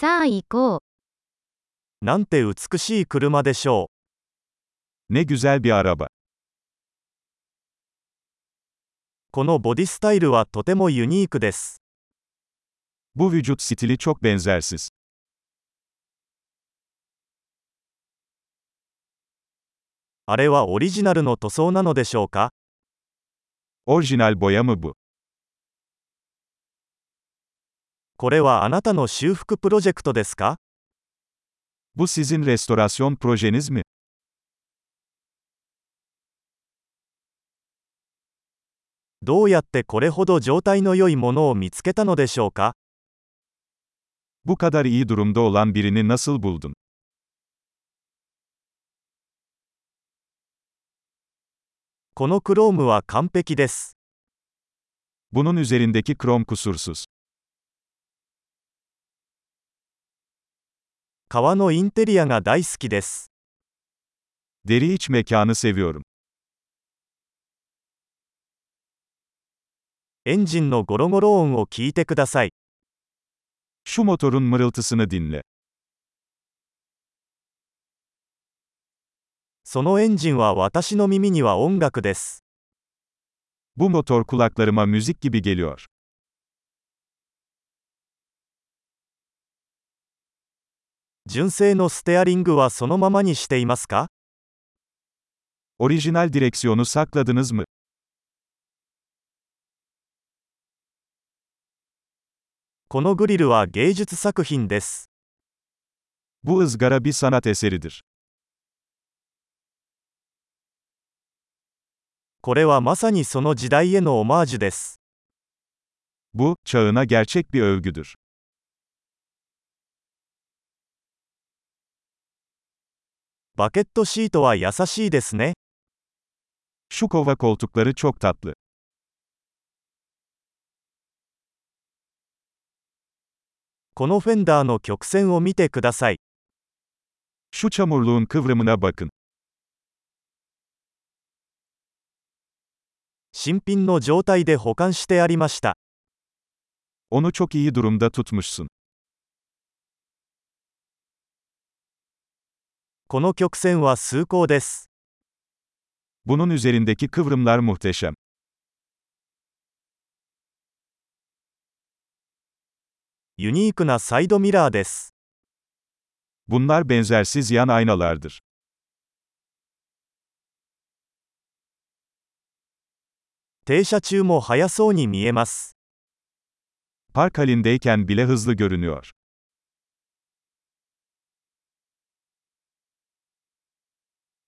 さあ行こう。なんて美しい車でしょ Ne güzel bir araba. う。このボディスタイルはとてもユニークです。Bu vücut stili çok benzersiz. あれはオリジナルの塗装なのでしょうか Orijinal boya mı bu? これはあなたの修復プロジェクトですか Bu sizin restorasyon projeniz mi? どうやってこれほど状態の良いものを見つけたのでしょうか Bu kadar iyi durumda olan birini nasıl buldun? このクロームは完璧です。Bunun üzerindeki krom kusursuz. 革のインテリアが大好きです。Deri iç mekanı seviyorum. エンジンのゴロゴロ音を聞いてください。Şu motorun mırıltısını dinle. そのエンジンは私の耳には音楽です。Bu motor kulaklarıma müzik gibi geliyor. 純正のステアリングはそのままにしていますか Orijinal direksiyonu sakladınız mı? このグリルは芸術作品です。Bu ızgara bir sanat eseridir. これはまさにその時代へのオマージュです。Bu, çağına gerçek bir övgüdür. バケットシートは優しいですね。Şu kova koltukları çok tatlı. このフェンダーの曲線を見てください。Şu çamurluğun kıvrımına bakın. 新品の状態で保管してありました。Onu çok iyi durumda tutmuşsun. この曲線は崇高です。Bunun üzerindeki kıvrımlar muhteşem. ユニークなサイドミラーです。Bunlar benzersiz yan aynalardır. 停車中も速そうに見えます。Park halindeyken bile hızlı görünüyor.